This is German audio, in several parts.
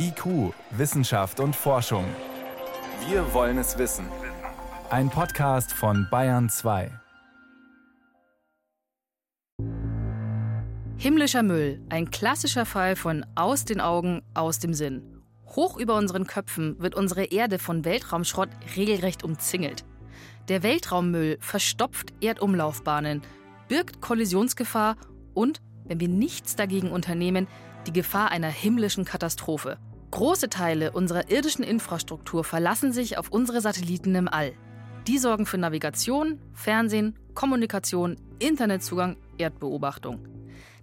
IQ, Wissenschaft und Forschung. Wir wollen es wissen. Ein Podcast von Bayern 2. Himmlischer Müll, ein klassischer Fall von aus den Augen, aus dem Sinn. Hoch über unseren Köpfen wird unsere Erde von Weltraumschrott regelrecht umzingelt. Der Weltraummüll verstopft Erdumlaufbahnen, birgt Kollisionsgefahr und, wenn wir nichts dagegen unternehmen, die Gefahr einer himmlischen Katastrophe. Große Teile unserer irdischen Infrastruktur verlassen sich auf unsere Satelliten im All. Die sorgen für Navigation, Fernsehen, Kommunikation, Internetzugang, Erdbeobachtung.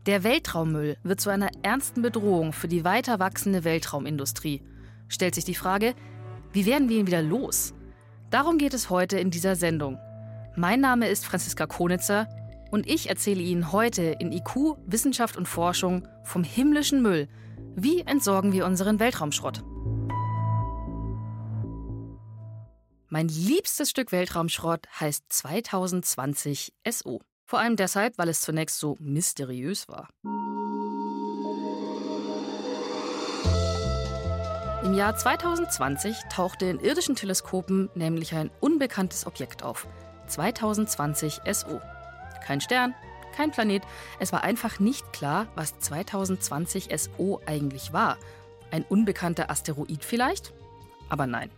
Der Weltraummüll wird zu einer ernsten Bedrohung für die weiter wachsende Weltraumindustrie. Stellt sich die Frage, wie werden wir ihn wieder los? Darum geht es heute in dieser Sendung. Mein Name ist Franziska Konitzer und ich erzähle Ihnen heute in IQ, Wissenschaft und Forschung vom himmlischen Müll. Wie entsorgen wir unseren Weltraumschrott? Mein liebstes Stück Weltraumschrott heißt 2020 SO. Vor allem deshalb, weil es zunächst so mysteriös war. Im Jahr 2020 tauchte in irdischen Teleskopen nämlich ein unbekanntes Objekt auf. 2020 SO. Kein Stern, kein Planet. Es war einfach nicht klar, was 2020 SO eigentlich war. Ein unbekannter Asteroid vielleicht? Aber nein.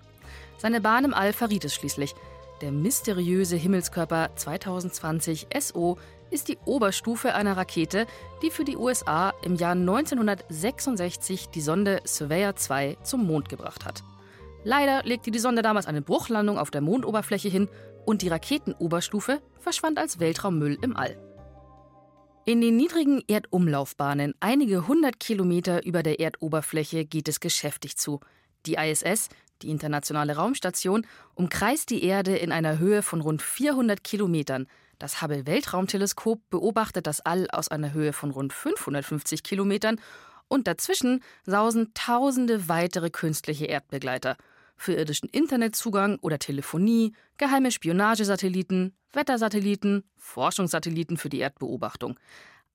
Seine Bahn im All verriet es schließlich. Der mysteriöse Himmelskörper 2020 SO ist die Oberstufe einer Rakete, die für die USA im Jahr 1966 die Sonde Surveyor 2 zum Mond gebracht hat. Leider legte die Sonde damals eine Bruchlandung auf der Mondoberfläche hin und die Raketenoberstufe verschwand als Weltraummüll im All. In den niedrigen Erdumlaufbahnen, einige hundert Kilometer über der Erdoberfläche, geht es geschäftig zu. Die ISS, die Internationale Raumstation, umkreist die Erde in einer Höhe von rund 400 Kilometern. Das Hubble Weltraumteleskop beobachtet das All aus einer Höhe von rund 550 Kilometern und dazwischen sausen tausende weitere künstliche Erdbegleiter für irdischen Internetzugang oder Telefonie, geheime Spionagesatelliten, Wettersatelliten, Forschungssatelliten für die Erdbeobachtung.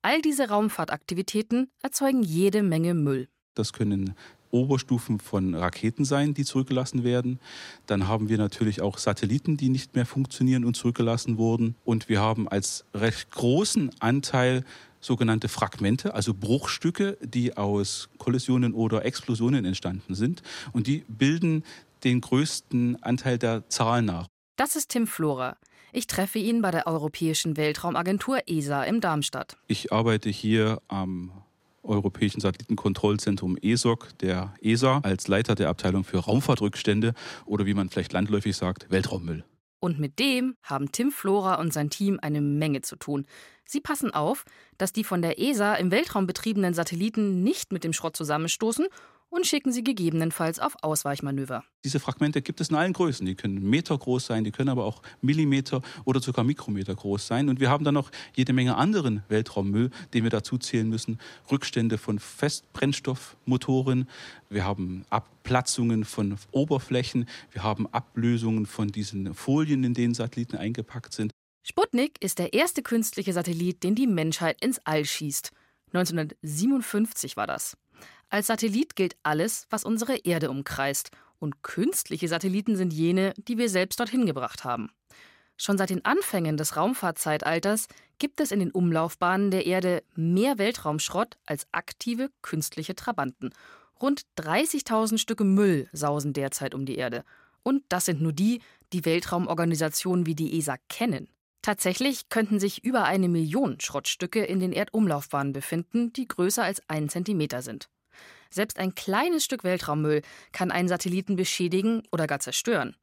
All diese Raumfahrtaktivitäten erzeugen jede Menge Müll. Das können Oberstufen von Raketen sein, die zurückgelassen werden. Dann haben wir natürlich auch Satelliten, die nicht mehr funktionieren und zurückgelassen wurden. Und wir haben als recht großen Anteil sogenannte Fragmente, also Bruchstücke, die aus Kollisionen oder Explosionen entstanden sind. Und die bilden den größten Anteil der Zahlen nach. Das ist Tim Flora. Ich treffe ihn bei der Europäischen Weltraumagentur ESA in Darmstadt. Ich arbeite hier am Europäischen Satellitenkontrollzentrum ESOC der ESA als Leiter der Abteilung für Raumfahrtrückstände oder wie man vielleicht landläufig sagt, Weltraummüll. Und mit dem haben Tim Flora und sein Team eine Menge zu tun. Sie passen auf, dass die von der ESA im Weltraum betriebenen Satelliten nicht mit dem Schrott zusammenstoßen und schicken sie gegebenenfalls auf Ausweichmanöver. Diese Fragmente gibt es in allen Größen. Die können Meter groß sein, die können aber auch Millimeter oder sogar Mikrometer groß sein. Und wir haben dann noch jede Menge anderen Weltraummüll, den wir dazu zählen müssen. Rückstände von Festbrennstoffmotoren. Wir haben Abplatzungen von Oberflächen. Wir haben Ablösungen von diesen Folien, in denen Satelliten eingepackt sind. Sputnik ist der erste künstliche Satellit, den die Menschheit ins All schießt. 1957 war das. Als Satellit gilt alles, was unsere Erde umkreist, und künstliche Satelliten sind jene, die wir selbst dorthin gebracht haben. Schon seit den Anfängen des Raumfahrtzeitalters gibt es in den Umlaufbahnen der Erde mehr Weltraumschrott als aktive künstliche Trabanten. Rund 30.000 Stücke Müll sausen derzeit um die Erde. Und das sind nur die, die Weltraumorganisationen wie die ESA kennen. Tatsächlich könnten sich über eine Million Schrottstücke in den Erdumlaufbahnen befinden, die größer als ein Zentimeter sind. Selbst ein kleines Stück Weltraummüll kann einen Satelliten beschädigen oder gar zerstören.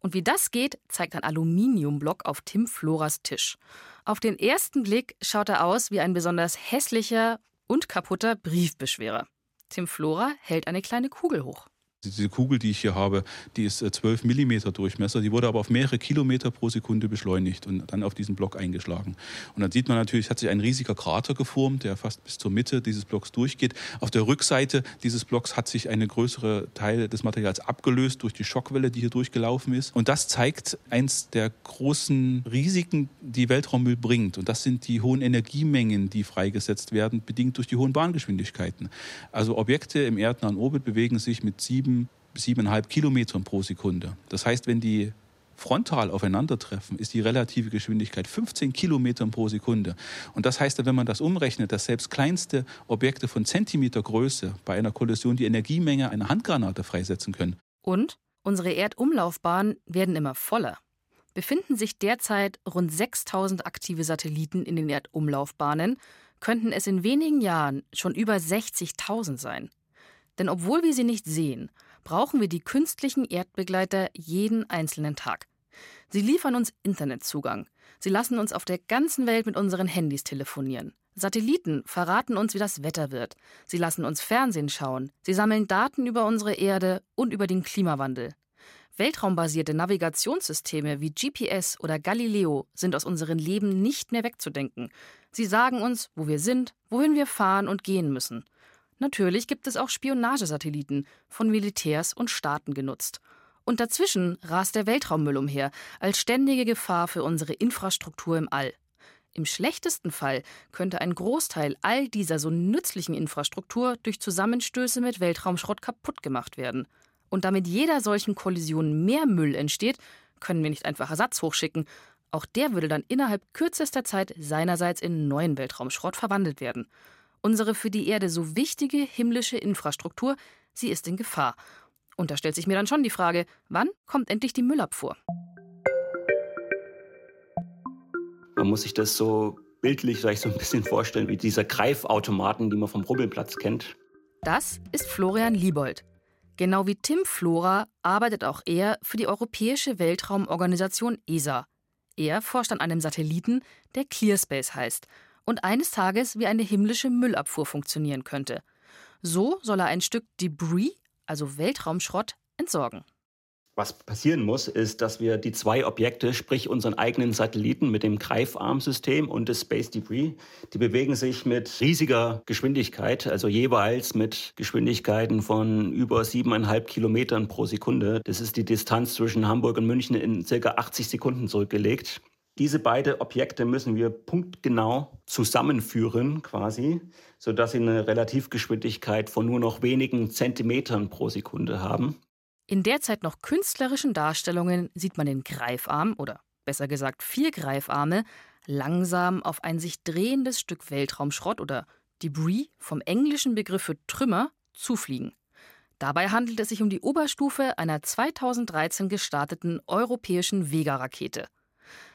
Und wie das geht, zeigt ein Aluminiumblock auf Tim Floras Tisch. Auf den ersten Blick schaut er aus wie ein besonders hässlicher und kaputter Briefbeschwerer. Tim Flora hält eine kleine Kugel hoch. Diese Kugel, die ich hier habe, die ist 12 äh, mm Durchmesser, die wurde aber auf mehrere Kilometer pro Sekunde beschleunigt und dann auf diesen Block eingeschlagen. Und dann sieht man natürlich, hat sich ein riesiger Krater geformt, der fast bis zur Mitte dieses Blocks durchgeht. Auf der Rückseite dieses Blocks hat sich eine größere Teil des Materials abgelöst durch die Schockwelle, die hier durchgelaufen ist. Und das zeigt eins der großen Risiken, die Weltraummüll bringt. Und das sind die hohen Energiemengen, die freigesetzt werden, bedingt durch die hohen Bahngeschwindigkeiten. Also Objekte im erdnahen Orbit bewegen sich mit sieben, siebeneinhalb Kilometern pro Sekunde. Das heißt, wenn die frontal aufeinandertreffen, ist die relative Geschwindigkeit 15 Kilometern pro Sekunde. Und das heißt, wenn man das umrechnet, dass selbst kleinste Objekte von Zentimeter Größe bei einer Kollision die Energiemenge einer Handgranate freisetzen können. Und unsere Erdumlaufbahnen werden immer voller. Befinden sich derzeit rund 6000 aktive Satelliten in den Erdumlaufbahnen, könnten es in wenigen Jahren schon über 60.000 sein. Denn obwohl wir sie nicht sehen, brauchen wir die künstlichen Erdbegleiter jeden einzelnen Tag. Sie liefern uns Internetzugang. Sie lassen uns auf der ganzen Welt mit unseren Handys telefonieren. Satelliten verraten uns, wie das Wetter wird. Sie lassen uns Fernsehen schauen. Sie sammeln Daten über unsere Erde und über den Klimawandel. Weltraumbasierte Navigationssysteme wie GPS oder Galileo sind aus unserem Leben nicht mehr wegzudenken. Sie sagen uns, wo wir sind, wohin wir fahren und gehen müssen. Natürlich gibt es auch Spionagesatelliten, von Militärs und Staaten genutzt. Und dazwischen rast der Weltraummüll umher, als ständige Gefahr für unsere Infrastruktur im All. Im schlechtesten Fall könnte ein Großteil all dieser so nützlichen Infrastruktur durch Zusammenstöße mit Weltraumschrott kaputt gemacht werden. Und damit jeder solchen Kollision mehr Müll entsteht, können wir nicht einfach Ersatz hochschicken. Auch der würde dann innerhalb kürzester Zeit seinerseits in neuen Weltraumschrott verwandelt werden. Unsere für die Erde so wichtige himmlische Infrastruktur, sie ist in Gefahr. Und da stellt sich mir dann schon die Frage, wann kommt endlich die Müllabfuhr? Man muss sich das so bildlich vielleicht so ein bisschen vorstellen wie dieser Greifautomaten, die man vom Rubbelplatz kennt. Das ist Florian Liebold. Genau wie Tim Flora arbeitet auch er für die Europäische Weltraumorganisation ESA. Er forscht an einem Satelliten, der ClearSpace heißt und eines Tages wie eine himmlische Müllabfuhr funktionieren könnte. So soll er ein Stück Debris, also Weltraumschrott, entsorgen. Was passieren muss, ist, dass wir die zwei Objekte, sprich unseren eigenen Satelliten mit dem Greifarmsystem und das Space Debris, die bewegen sich mit riesiger Geschwindigkeit, also jeweils mit Geschwindigkeiten von über siebeneinhalb Kilometern pro Sekunde. Das ist die Distanz zwischen Hamburg und München in circa 80 Sekunden zurückgelegt. Diese beiden Objekte müssen wir punktgenau zusammenführen, quasi, sodass sie eine Relativgeschwindigkeit von nur noch wenigen Zentimetern pro Sekunde haben. In derzeit noch künstlerischen Darstellungen sieht man den Greifarm oder besser gesagt vier Greifarme langsam auf ein sich drehendes Stück Weltraumschrott oder Debris vom englischen Begriff für Trümmer zufliegen. Dabei handelt es sich um die Oberstufe einer 2013 gestarteten europäischen Vega-Rakete.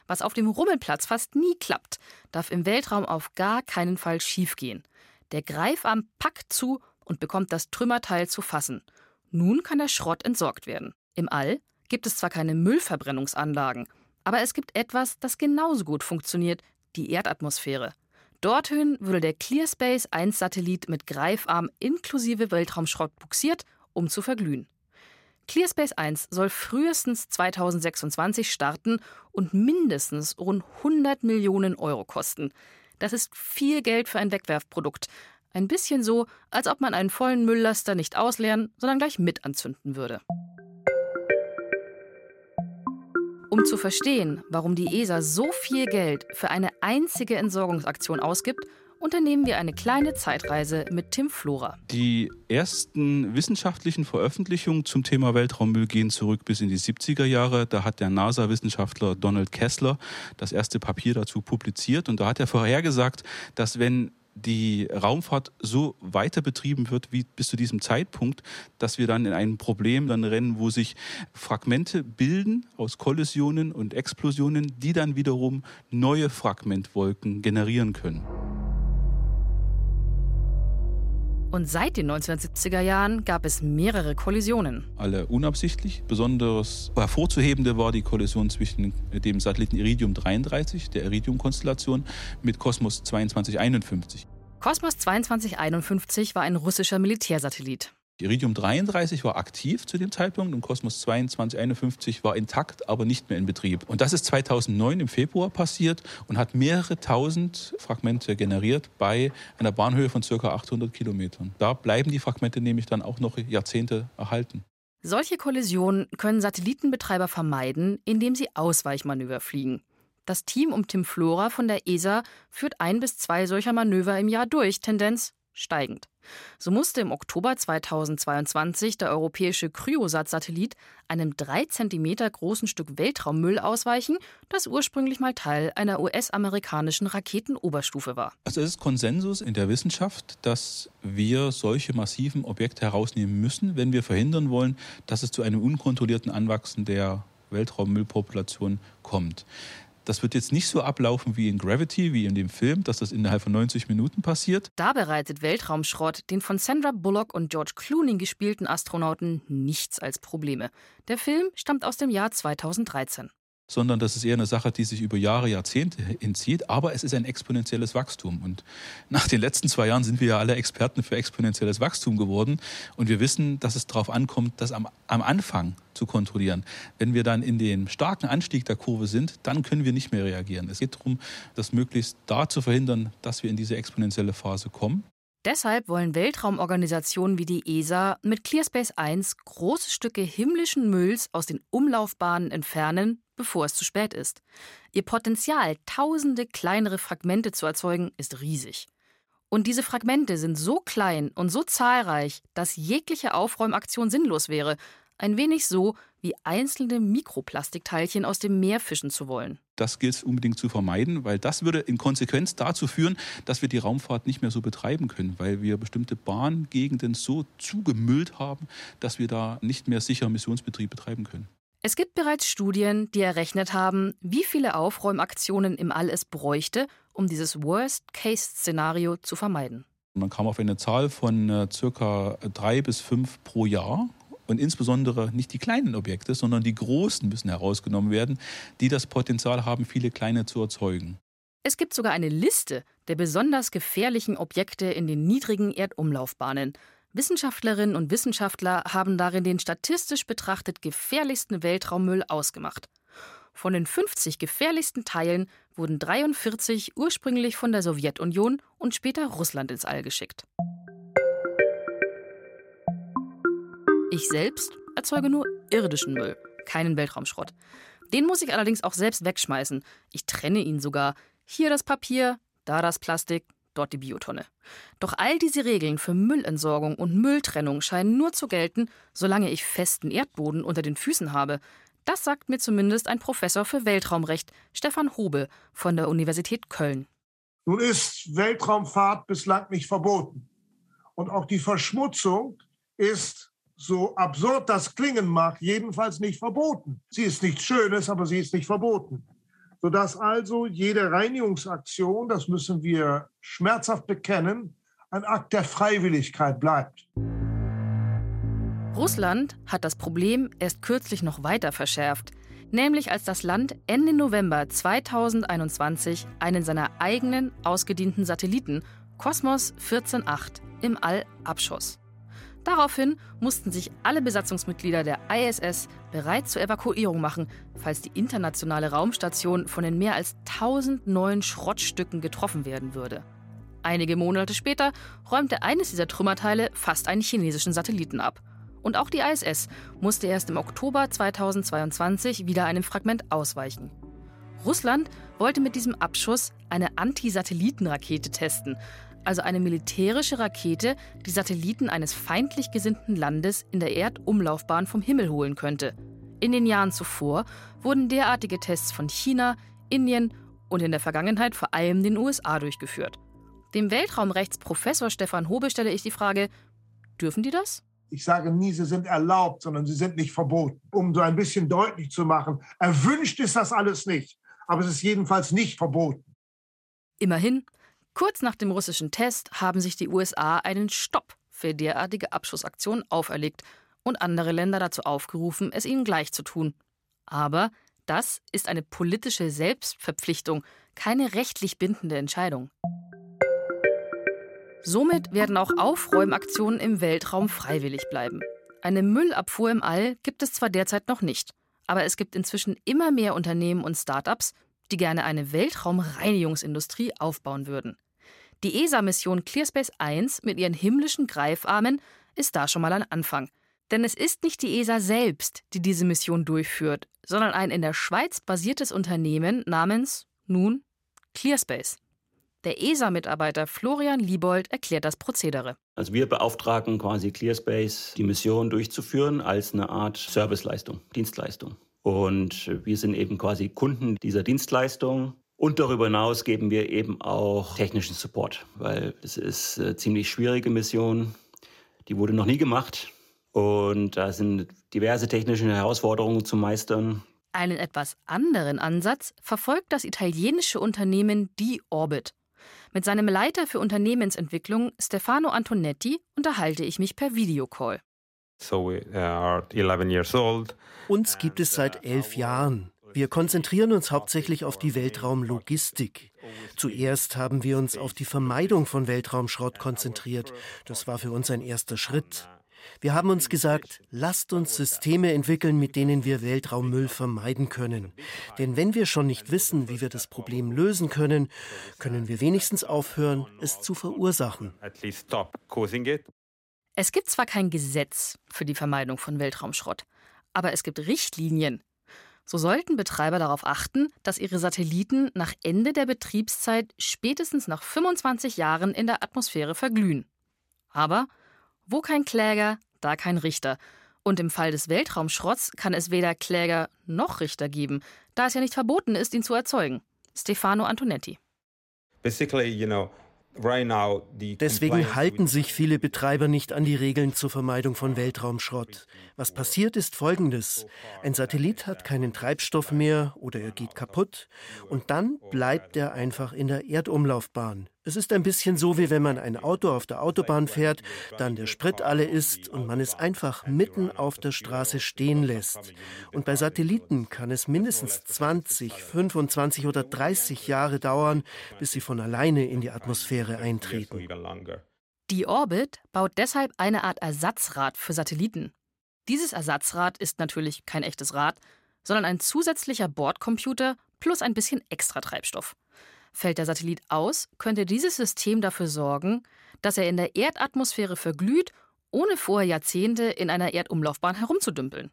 Was auf dem Rummelplatz fast nie klappt, darf im Weltraum auf gar keinen Fall schiefgehen. Der Greifarm packt zu und bekommt das Trümmerteil zu fassen – nun kann der Schrott entsorgt werden. Im All gibt es zwar keine Müllverbrennungsanlagen, aber es gibt etwas, das genauso gut funktioniert, die Erdatmosphäre. Dorthin würde der ClearSpace 1 Satellit mit Greifarm inklusive Weltraumschrott buxiert, um zu verglühen. ClearSpace 1 soll frühestens 2026 starten und mindestens rund 100 Millionen Euro kosten. Das ist viel Geld für ein Wegwerfprodukt, ein bisschen so, als ob man einen vollen Mülllaster nicht ausleeren, sondern gleich mit anzünden würde. Um zu verstehen, warum die ESA so viel Geld für eine einzige Entsorgungsaktion ausgibt, unternehmen wir eine kleine Zeitreise mit Tim Flora. Die ersten wissenschaftlichen Veröffentlichungen zum Thema Weltraummüll gehen zurück bis in die 70er Jahre. Da hat der NASA-Wissenschaftler Donald Kessler das erste Papier dazu publiziert und da hat er vorhergesagt, dass wenn die Raumfahrt so weiter betrieben wird wie bis zu diesem Zeitpunkt, dass wir dann in ein Problem dann rennen, wo sich Fragmente bilden aus Kollisionen und Explosionen, die dann wiederum neue Fragmentwolken generieren können. Und seit den 1970er Jahren gab es mehrere Kollisionen. Alle unabsichtlich. Besonders hervorzuhebende war die Kollision zwischen dem Satelliten Iridium 33, der Iridium-Konstellation, mit Kosmos 2251. Kosmos 2251 war ein russischer Militärsatellit. Iridium 33 war aktiv zu dem Zeitpunkt und Kosmos 2251 war intakt, aber nicht mehr in Betrieb. Und das ist 2009 im Februar passiert und hat mehrere tausend Fragmente generiert bei einer Bahnhöhe von ca. 800 Kilometern. Da bleiben die Fragmente nämlich dann auch noch Jahrzehnte erhalten. Solche Kollisionen können Satellitenbetreiber vermeiden, indem sie Ausweichmanöver fliegen. Das Team um Tim Flora von der ESA führt ein bis zwei solcher Manöver im Jahr durch, Tendenz steigend. So musste im Oktober 2022 der europäische Kryosat-Satellit einem drei Zentimeter großen Stück Weltraummüll ausweichen, das ursprünglich mal Teil einer US-amerikanischen Raketenoberstufe war. Also es ist Konsensus in der Wissenschaft, dass wir solche massiven Objekte herausnehmen müssen, wenn wir verhindern wollen, dass es zu einem unkontrollierten Anwachsen der Weltraummüllpopulation kommt. Das wird jetzt nicht so ablaufen wie in Gravity, wie in dem Film, dass das innerhalb von 90 Minuten passiert. Da bereitet Weltraumschrott den von Sandra Bullock und George Clooney gespielten Astronauten nichts als Probleme. Der Film stammt aus dem Jahr 2013 sondern das ist eher eine Sache, die sich über Jahre, Jahrzehnte hinzieht. Aber es ist ein exponentielles Wachstum. Und nach den letzten zwei Jahren sind wir ja alle Experten für exponentielles Wachstum geworden. Und wir wissen, dass es darauf ankommt, das am, am Anfang zu kontrollieren. Wenn wir dann in den starken Anstieg der Kurve sind, dann können wir nicht mehr reagieren. Es geht darum, das möglichst da zu verhindern, dass wir in diese exponentielle Phase kommen. Deshalb wollen Weltraumorganisationen wie die ESA mit ClearSpace 1 große Stücke himmlischen Mülls aus den Umlaufbahnen entfernen, bevor es zu spät ist. Ihr Potenzial, tausende kleinere Fragmente zu erzeugen, ist riesig. Und diese Fragmente sind so klein und so zahlreich, dass jegliche Aufräumaktion sinnlos wäre, ein wenig so, wie einzelne Mikroplastikteilchen aus dem Meer fischen zu wollen. Das gilt es unbedingt zu vermeiden, weil das würde in Konsequenz dazu führen, dass wir die Raumfahrt nicht mehr so betreiben können, weil wir bestimmte Bahngegenden so zugemüllt haben, dass wir da nicht mehr sicher Missionsbetrieb betreiben können. Es gibt bereits Studien, die errechnet haben, wie viele Aufräumaktionen im All es bräuchte, um dieses Worst-Case-Szenario zu vermeiden. Man kam auf eine Zahl von äh, circa drei bis fünf pro Jahr. Und insbesondere nicht die kleinen Objekte, sondern die großen müssen herausgenommen werden, die das Potenzial haben, viele kleine zu erzeugen. Es gibt sogar eine Liste der besonders gefährlichen Objekte in den niedrigen Erdumlaufbahnen. Wissenschaftlerinnen und Wissenschaftler haben darin den statistisch betrachtet gefährlichsten Weltraummüll ausgemacht. Von den 50 gefährlichsten Teilen wurden 43 ursprünglich von der Sowjetunion und später Russland ins All geschickt. Ich selbst erzeuge nur irdischen Müll, keinen Weltraumschrott. Den muss ich allerdings auch selbst wegschmeißen. Ich trenne ihn sogar. Hier das Papier, da das Plastik, dort die Biotonne. Doch all diese Regeln für Müllentsorgung und Mülltrennung scheinen nur zu gelten, solange ich festen Erdboden unter den Füßen habe. Das sagt mir zumindest ein Professor für Weltraumrecht, Stefan Hobe von der Universität Köln. Nun ist Weltraumfahrt bislang nicht verboten. Und auch die Verschmutzung ist, so absurd das klingen mag, jedenfalls nicht verboten. Sie ist nichts Schönes, aber sie ist nicht verboten sodass also jede Reinigungsaktion, das müssen wir schmerzhaft bekennen, ein Akt der Freiwilligkeit bleibt. Russland hat das Problem erst kürzlich noch weiter verschärft, nämlich als das Land Ende November 2021 einen seiner eigenen ausgedienten Satelliten Kosmos 14.8 im All abschoss. Daraufhin mussten sich alle Besatzungsmitglieder der ISS bereit zur Evakuierung machen, falls die internationale Raumstation von den mehr als 1000 neuen Schrottstücken getroffen werden würde. Einige Monate später räumte eines dieser Trümmerteile fast einen chinesischen Satelliten ab. Und auch die ISS musste erst im Oktober 2022 wieder einem Fragment ausweichen. Russland wollte mit diesem Abschuss eine Anti-Satelliten-Rakete testen, also eine militärische Rakete, die Satelliten eines feindlich gesinnten Landes in der Erdumlaufbahn vom Himmel holen könnte. In den Jahren zuvor wurden derartige Tests von China, Indien und in der Vergangenheit vor allem den USA durchgeführt. Dem Weltraumrechtsprofessor Stefan Hobe stelle ich die Frage, dürfen die das? Ich sage nie, sie sind erlaubt, sondern sie sind nicht verboten. Um so ein bisschen deutlich zu machen, erwünscht ist das alles nicht, aber es ist jedenfalls nicht verboten. Immerhin, Kurz nach dem russischen Test haben sich die USA einen Stopp für derartige Abschussaktionen auferlegt und andere Länder dazu aufgerufen, es ihnen gleich zu tun. Aber das ist eine politische Selbstverpflichtung, keine rechtlich bindende Entscheidung. Somit werden auch Aufräumaktionen im Weltraum freiwillig bleiben. Eine Müllabfuhr im All gibt es zwar derzeit noch nicht, aber es gibt inzwischen immer mehr Unternehmen und Start-ups, die gerne eine Weltraumreinigungsindustrie aufbauen würden. Die ESA-Mission ClearSpace 1 mit ihren himmlischen Greifarmen ist da schon mal ein Anfang. Denn es ist nicht die ESA selbst, die diese Mission durchführt, sondern ein in der Schweiz basiertes Unternehmen namens, nun, ClearSpace. Der ESA-Mitarbeiter Florian Liebold erklärt das Prozedere. Also wir beauftragen quasi ClearSpace, die Mission durchzuführen als eine Art Serviceleistung, Dienstleistung. Und wir sind eben quasi Kunden dieser Dienstleistung. Und darüber hinaus geben wir eben auch technischen Support, weil es ist eine ziemlich schwierige Mission. Die wurde noch nie gemacht. Und da sind diverse technische Herausforderungen zu meistern. Einen etwas anderen Ansatz verfolgt das italienische Unternehmen D-Orbit. Mit seinem Leiter für Unternehmensentwicklung Stefano Antonetti unterhalte ich mich per Videocall. So Uns gibt es seit elf Jahren. Wir konzentrieren uns hauptsächlich auf die Weltraumlogistik. Zuerst haben wir uns auf die Vermeidung von Weltraumschrott konzentriert. Das war für uns ein erster Schritt. Wir haben uns gesagt, lasst uns Systeme entwickeln, mit denen wir Weltraummüll vermeiden können. Denn wenn wir schon nicht wissen, wie wir das Problem lösen können, können wir wenigstens aufhören, es zu verursachen. Es gibt zwar kein Gesetz für die Vermeidung von Weltraumschrott, aber es gibt Richtlinien. So sollten Betreiber darauf achten, dass ihre Satelliten nach Ende der Betriebszeit spätestens nach 25 Jahren in der Atmosphäre verglühen. Aber wo kein Kläger, da kein Richter. Und im Fall des Weltraumschrotts kann es weder Kläger noch Richter geben, da es ja nicht verboten ist, ihn zu erzeugen. Stefano Antonetti. Basically, you know, Deswegen halten sich viele Betreiber nicht an die Regeln zur Vermeidung von Weltraumschrott. Was passiert ist folgendes. Ein Satellit hat keinen Treibstoff mehr oder er geht kaputt und dann bleibt er einfach in der Erdumlaufbahn. Es ist ein bisschen so, wie wenn man ein Auto auf der Autobahn fährt, dann der Sprit alle ist und man es einfach mitten auf der Straße stehen lässt. Und bei Satelliten kann es mindestens 20, 25 oder 30 Jahre dauern, bis sie von alleine in die Atmosphäre eintreten. Die Orbit baut deshalb eine Art Ersatzrad für Satelliten. Dieses Ersatzrad ist natürlich kein echtes Rad, sondern ein zusätzlicher Bordcomputer plus ein bisschen extra Treibstoff. Fällt der Satellit aus, könnte dieses System dafür sorgen, dass er in der Erdatmosphäre verglüht, ohne vorher Jahrzehnte in einer Erdumlaufbahn herumzudümpeln.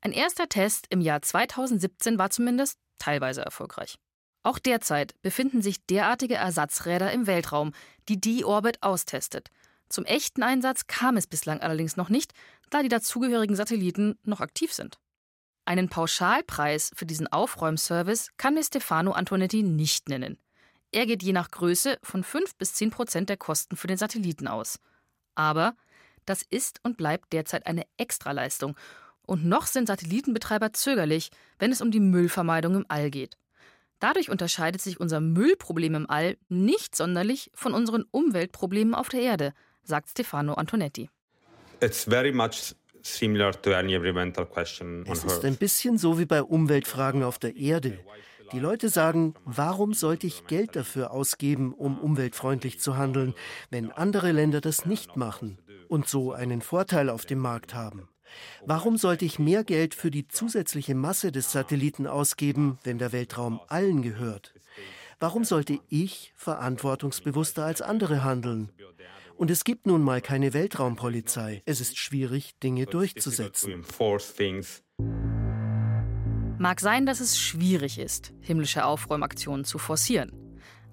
Ein erster Test im Jahr 2017 war zumindest teilweise erfolgreich. Auch derzeit befinden sich derartige Ersatzräder im Weltraum, die D-Orbit austestet. Zum echten Einsatz kam es bislang allerdings noch nicht, da die dazugehörigen Satelliten noch aktiv sind. Einen Pauschalpreis für diesen Aufräumservice kann mir Stefano Antonetti nicht nennen. Er geht je nach Größe von 5 bis 10 Prozent der Kosten für den Satelliten aus. Aber das ist und bleibt derzeit eine Extraleistung. Und noch sind Satellitenbetreiber zögerlich, wenn es um die Müllvermeidung im All geht. Dadurch unterscheidet sich unser Müllproblem im All nicht sonderlich von unseren Umweltproblemen auf der Erde, sagt Stefano Antonetti. It's very much es ist ein bisschen so wie bei Umweltfragen auf der Erde. Die Leute sagen, warum sollte ich Geld dafür ausgeben, um umweltfreundlich zu handeln, wenn andere Länder das nicht machen und so einen Vorteil auf dem Markt haben? Warum sollte ich mehr Geld für die zusätzliche Masse des Satelliten ausgeben, wenn der Weltraum allen gehört? Warum sollte ich verantwortungsbewusster als andere handeln? Und es gibt nun mal keine Weltraumpolizei. Es ist schwierig, Dinge durchzusetzen. Mag sein, dass es schwierig ist, himmlische Aufräumaktionen zu forcieren.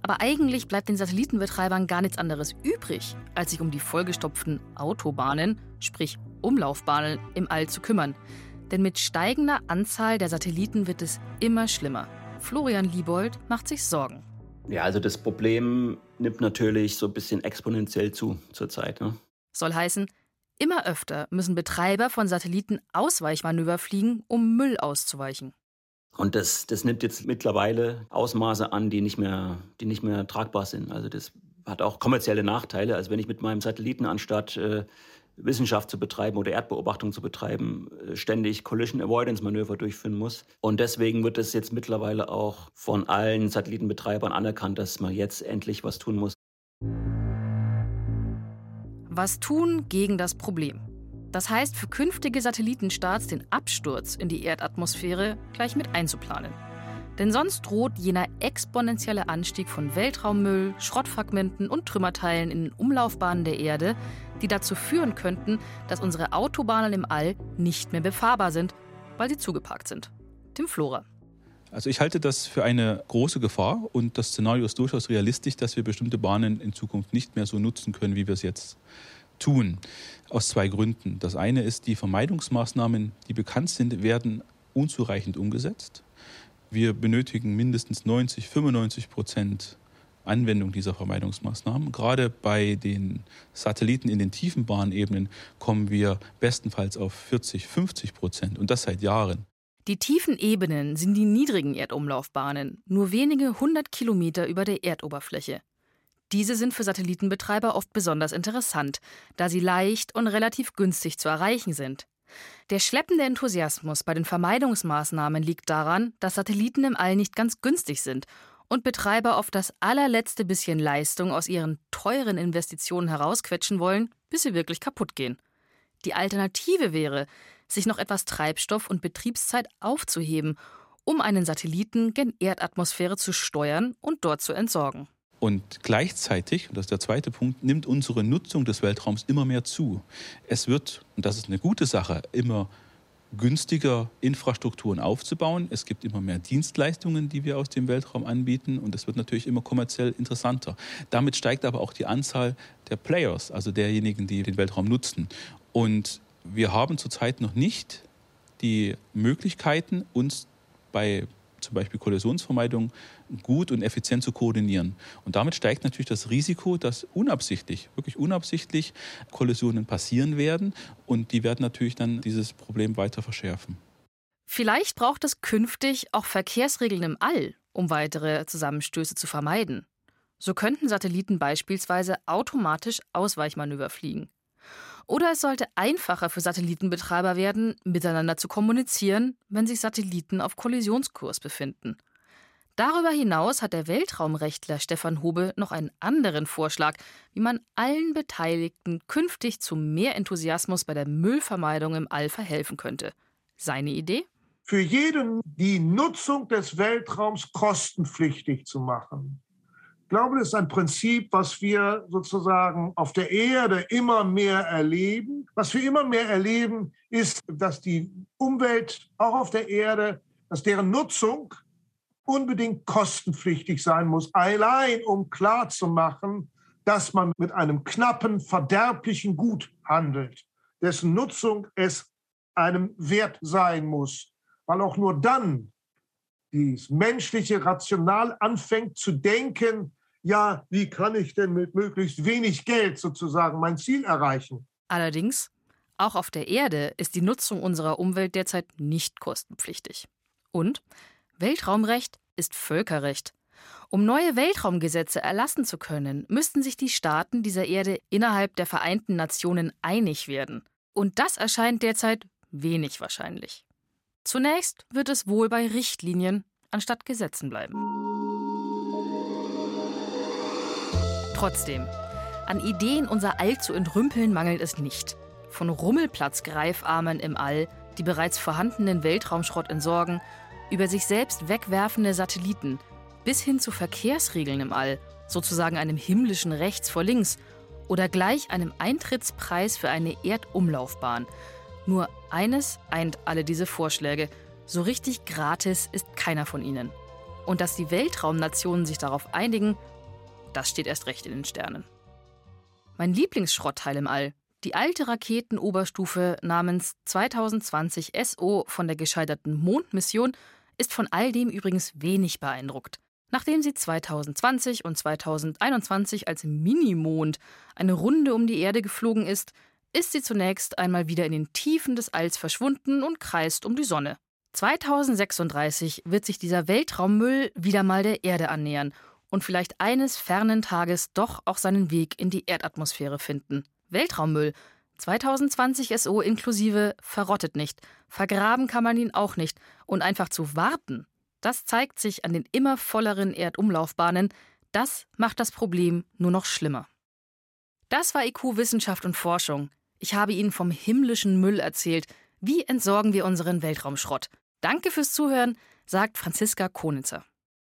Aber eigentlich bleibt den Satellitenbetreibern gar nichts anderes übrig, als sich um die vollgestopften Autobahnen, sprich Umlaufbahnen im All zu kümmern. Denn mit steigender Anzahl der Satelliten wird es immer schlimmer. Florian Liebold macht sich Sorgen. Ja, also das Problem nimmt natürlich so ein bisschen exponentiell zu zurzeit. Ne? Soll heißen, immer öfter müssen Betreiber von Satelliten Ausweichmanöver fliegen, um Müll auszuweichen. Und das, das nimmt jetzt mittlerweile Ausmaße an, die nicht, mehr, die nicht mehr tragbar sind. Also das hat auch kommerzielle Nachteile. Also wenn ich mit meinem Satelliten anstatt äh, Wissenschaft zu betreiben oder Erdbeobachtung zu betreiben, äh, ständig Collision Avoidance Manöver durchführen muss. Und deswegen wird es jetzt mittlerweile auch von allen Satellitenbetreibern anerkannt, dass man jetzt endlich was tun muss. was tun gegen das Problem. Das heißt, für künftige Satellitenstarts den Absturz in die Erdatmosphäre gleich mit einzuplanen. Denn sonst droht jener exponentielle Anstieg von Weltraummüll, Schrottfragmenten und Trümmerteilen in den Umlaufbahnen der Erde, die dazu führen könnten, dass unsere Autobahnen im All nicht mehr befahrbar sind, weil sie zugeparkt sind. Tim Flora. Also ich halte das für eine große Gefahr und das Szenario ist durchaus realistisch, dass wir bestimmte Bahnen in Zukunft nicht mehr so nutzen können, wie wir es jetzt tun. Aus zwei Gründen. Das eine ist, die Vermeidungsmaßnahmen, die bekannt sind, werden unzureichend umgesetzt. Wir benötigen mindestens 90, 95 Prozent Anwendung dieser Vermeidungsmaßnahmen. Gerade bei den Satelliten in den tiefen Bahnebenen kommen wir bestenfalls auf 40, 50 Prozent und das seit Jahren. Die tiefen Ebenen sind die niedrigen Erdumlaufbahnen, nur wenige hundert Kilometer über der Erdoberfläche. Diese sind für Satellitenbetreiber oft besonders interessant, da sie leicht und relativ günstig zu erreichen sind. Der schleppende Enthusiasmus bei den Vermeidungsmaßnahmen liegt daran, dass Satelliten im All nicht ganz günstig sind und Betreiber oft das allerletzte bisschen Leistung aus ihren teuren Investitionen herausquetschen wollen, bis sie wirklich kaputt gehen. Die Alternative wäre, sich noch etwas Treibstoff und Betriebszeit aufzuheben, um einen Satelliten gen Erdatmosphäre zu steuern und dort zu entsorgen. Und gleichzeitig, und das ist der zweite Punkt, nimmt unsere Nutzung des Weltraums immer mehr zu. Es wird, und das ist eine gute Sache, immer günstiger Infrastrukturen aufzubauen. Es gibt immer mehr Dienstleistungen, die wir aus dem Weltraum anbieten und es wird natürlich immer kommerziell interessanter. Damit steigt aber auch die Anzahl der Players, also derjenigen, die den Weltraum nutzen. Und wir haben zurzeit noch nicht die Möglichkeiten, uns bei zum Beispiel Kollisionsvermeidung gut und effizient zu koordinieren. Und damit steigt natürlich das Risiko, dass unabsichtlich, wirklich unabsichtlich Kollisionen passieren werden und die werden natürlich dann dieses Problem weiter verschärfen. Vielleicht braucht es künftig auch Verkehrsregeln im All, um weitere Zusammenstöße zu vermeiden. So könnten Satelliten beispielsweise automatisch Ausweichmanöver fliegen. Oder es sollte einfacher für Satellitenbetreiber werden, miteinander zu kommunizieren, wenn sich Satelliten auf Kollisionskurs befinden. Darüber hinaus hat der Weltraumrechtler Stefan Hube noch einen anderen Vorschlag, wie man allen Beteiligten künftig zu mehr Enthusiasmus bei der Müllvermeidung im All verhelfen könnte. Seine Idee? Für jeden die Nutzung des Weltraums kostenpflichtig zu machen. Glaube, das ist ein Prinzip, was wir sozusagen auf der Erde immer mehr erleben. Was wir immer mehr erleben, ist, dass die Umwelt auch auf der Erde, dass deren Nutzung unbedingt kostenpflichtig sein muss, allein um klarzumachen, dass man mit einem knappen, verderblichen Gut handelt, dessen Nutzung es einem wert sein muss, weil auch nur dann das menschliche Rational anfängt zu denken, ja, wie kann ich denn mit möglichst wenig Geld sozusagen mein Ziel erreichen? Allerdings, auch auf der Erde ist die Nutzung unserer Umwelt derzeit nicht kostenpflichtig. Und Weltraumrecht ist Völkerrecht. Um neue Weltraumgesetze erlassen zu können, müssten sich die Staaten dieser Erde innerhalb der Vereinten Nationen einig werden. Und das erscheint derzeit wenig wahrscheinlich. Zunächst wird es wohl bei Richtlinien anstatt Gesetzen bleiben. Trotzdem, an Ideen, unser All zu entrümpeln, mangelt es nicht. Von Rummelplatzgreifarmen im All, die bereits vorhandenen Weltraumschrott entsorgen, über sich selbst wegwerfende Satelliten, bis hin zu Verkehrsregeln im All, sozusagen einem himmlischen Rechts vor links oder gleich einem Eintrittspreis für eine Erdumlaufbahn. Nur eines eint alle diese Vorschläge. So richtig gratis ist keiner von ihnen. Und dass die Weltraumnationen sich darauf einigen, das steht erst recht in den Sternen. Mein Lieblingsschrottteil im All, die alte Raketenoberstufe namens 2020 SO von der gescheiterten Mondmission, ist von all dem übrigens wenig beeindruckt. Nachdem sie 2020 und 2021 als Minimond eine Runde um die Erde geflogen ist, ist sie zunächst einmal wieder in den Tiefen des Alls verschwunden und kreist um die Sonne. 2036 wird sich dieser Weltraummüll wieder mal der Erde annähern und vielleicht eines fernen Tages doch auch seinen Weg in die Erdatmosphäre finden. Weltraummüll 2020 SO inklusive verrottet nicht, vergraben kann man ihn auch nicht und einfach zu warten, das zeigt sich an den immer volleren Erdumlaufbahnen, das macht das Problem nur noch schlimmer. Das war IQ Wissenschaft und Forschung. Ich habe Ihnen vom himmlischen Müll erzählt. Wie entsorgen wir unseren Weltraumschrott? Danke fürs Zuhören, sagt Franziska Konitzer.